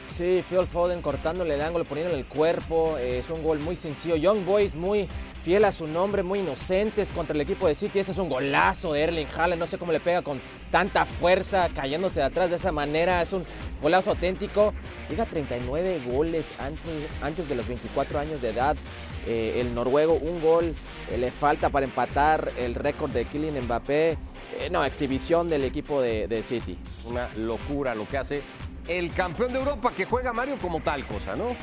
Sí, Phil Foden cortándole el ángulo, poniéndole el cuerpo. eh, es un gol muy sencillo. Young Boys muy fiel a su nombre, muy inocentes contra el equipo de City. Ese es un golazo de Erling Haaland. No sé cómo le pega con tanta fuerza, cayéndose de atrás de esa manera. Es un golazo auténtico. Llega a 39 goles antes, antes de los 24 años de edad. Eh, el noruego, un gol eh, le falta para empatar el récord de Kylian Mbappé. Eh, no, exhibición del equipo de, de City. Una locura lo que hace el campeón de Europa que juega Mario como tal cosa, ¿no?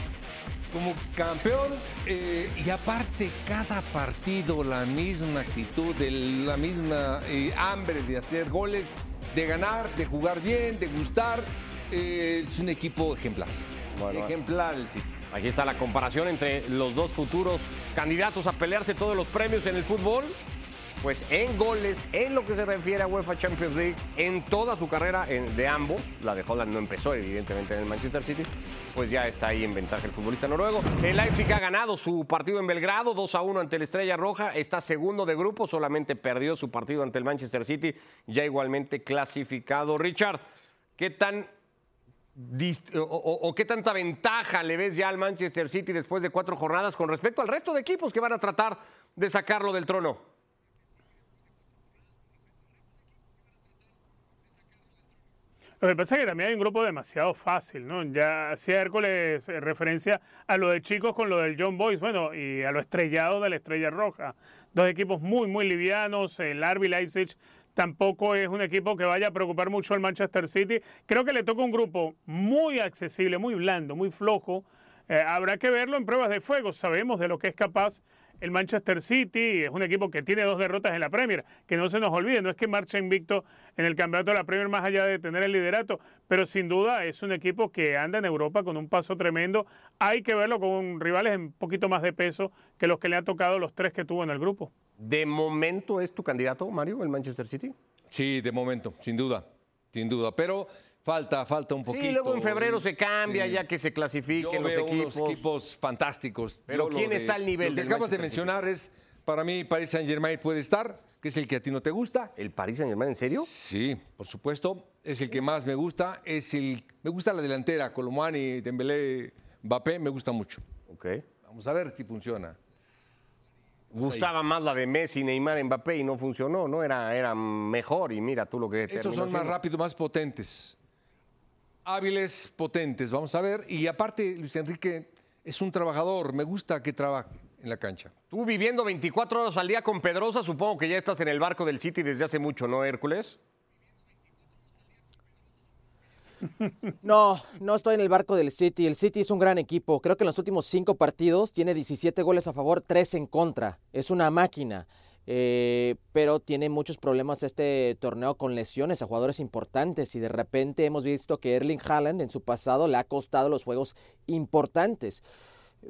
como campeón eh, y aparte cada partido la misma actitud, el- la misma eh, hambre de hacer goles, de ganar, de jugar bien, de gustar. Eh, es un equipo ejemplar. Bueno, ejemplar el City. Aquí está la comparación entre los dos futuros candidatos a pelearse todos los premios en el fútbol. Pues en goles, en lo que se refiere a UEFA Champions League, en toda su carrera en- de ambos, la de Holland no empezó evidentemente en el Manchester City, pues ya está ahí en ventaja el futbolista noruego. El Leipzig ha ganado su partido en Belgrado, 2 a 1 ante la Estrella Roja, está segundo de grupo, solamente perdió su partido ante el Manchester City, ya igualmente clasificado. Richard, ¿qué tan o, qué tanta ventaja le ves ya al Manchester City después de cuatro jornadas con respecto al resto de equipos que van a tratar de sacarlo del trono? Lo que pasa es que también hay un grupo demasiado fácil, ¿no? Ya hacía Hércules eh, referencia a lo de chicos con lo del John Boyce, bueno, y a lo estrellado de la Estrella Roja. Dos equipos muy, muy livianos. El RB Leipzig tampoco es un equipo que vaya a preocupar mucho al Manchester City. Creo que le toca un grupo muy accesible, muy blando, muy flojo. Eh, habrá que verlo en pruebas de fuego. Sabemos de lo que es capaz el Manchester City. Es un equipo que tiene dos derrotas en la Premier. Que no se nos olvide, no es que marcha invicto en el campeonato de la Premier más allá de tener el liderato, pero sin duda es un equipo que anda en Europa con un paso tremendo. Hay que verlo con rivales un poquito más de peso que los que le han tocado los tres que tuvo en el grupo. ¿De momento es tu candidato, Mario, el Manchester City? Sí, de momento, sin duda, sin duda. Pero falta, falta un poquito. Sí, luego en febrero se cambia Sí. ya que se Yo clasifiquen los veo equipos. unos equipos fantásticos. Pero Yo ¿quién de- está al nivel Lo que del acabas de mencionar es, para mí, Paris Saint Germain puede estar, que es el que a ti no te gusta. ¿El Paris Saint Germain, en serio? Sí, por supuesto. Es el que más me gusta. Es el, me gusta la delantera, Colomani, Dembélé, Mbappé, me gusta mucho. Ok. Vamos a ver si funciona. Gustaba más la de Messi, Neymar, Mbappé y no funcionó, ¿no? Era, era mejor y mira tú lo que Estos son más rápidos, más potentes. Hábiles, potentes, vamos a ver. Y aparte, Luis Enrique es un trabajador, me gusta que trabaje en la cancha. Tú viviendo 24 horas al día con Pedrosa, supongo que ya estás en el barco del City desde hace mucho, ¿no, Hércules? No, no estoy en el barco del City. El City es un gran equipo. Creo que en los últimos cinco partidos tiene 17 goles a favor, 3 en contra. Es una máquina. Eh, pero tiene muchos problemas este torneo con lesiones a jugadores importantes y de repente hemos visto que Erling Haaland en su pasado le ha costado los juegos importantes.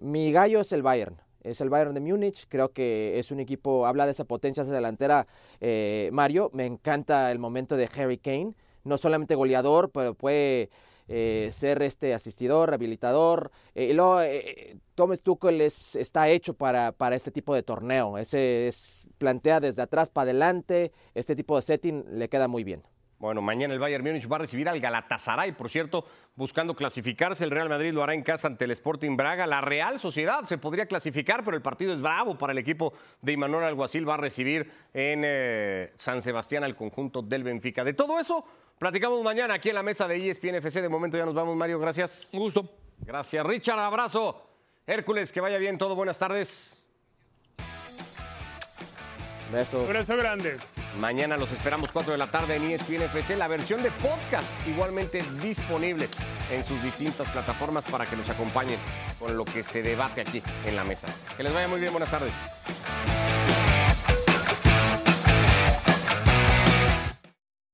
Mi gallo es el Bayern. Es el Bayern de Múnich. Creo que es un equipo, habla de esa potencia de delantera. eh, Mario, me encanta el momento de Harry Kane. No solamente goleador, pero puede eh, ser este asistidor, rehabilitador. Eh, y luego, eh, Thomas Tuchel es, está hecho para, para este tipo de torneo. Ese es, plantea desde atrás para adelante. Este tipo de setting le queda muy bien. Bueno, mañana el Bayern Múnich va a recibir al Galatasaray, por cierto, buscando clasificarse. El Real Madrid lo hará en casa ante el Sporting Braga. La Real Sociedad se podría clasificar, pero el partido es bravo para el equipo de Imanol Alguacil. Va a recibir en eh, San Sebastián al conjunto del Benfica. De todo eso, platicamos mañana aquí en la mesa de ESPN FC. De momento ya nos vamos, Mario. Gracias. Un gusto. Gracias, Richard. Abrazo. Hércules, que vaya bien todo. Buenas tardes. Besos. Abrazo grande. Mañana los esperamos 4 de la tarde en E ESPN FC, la versión de podcast igualmente disponible en sus distintas plataformas para que nos acompañen con lo que se debate aquí en la mesa. Que les vaya muy bien, buenas tardes.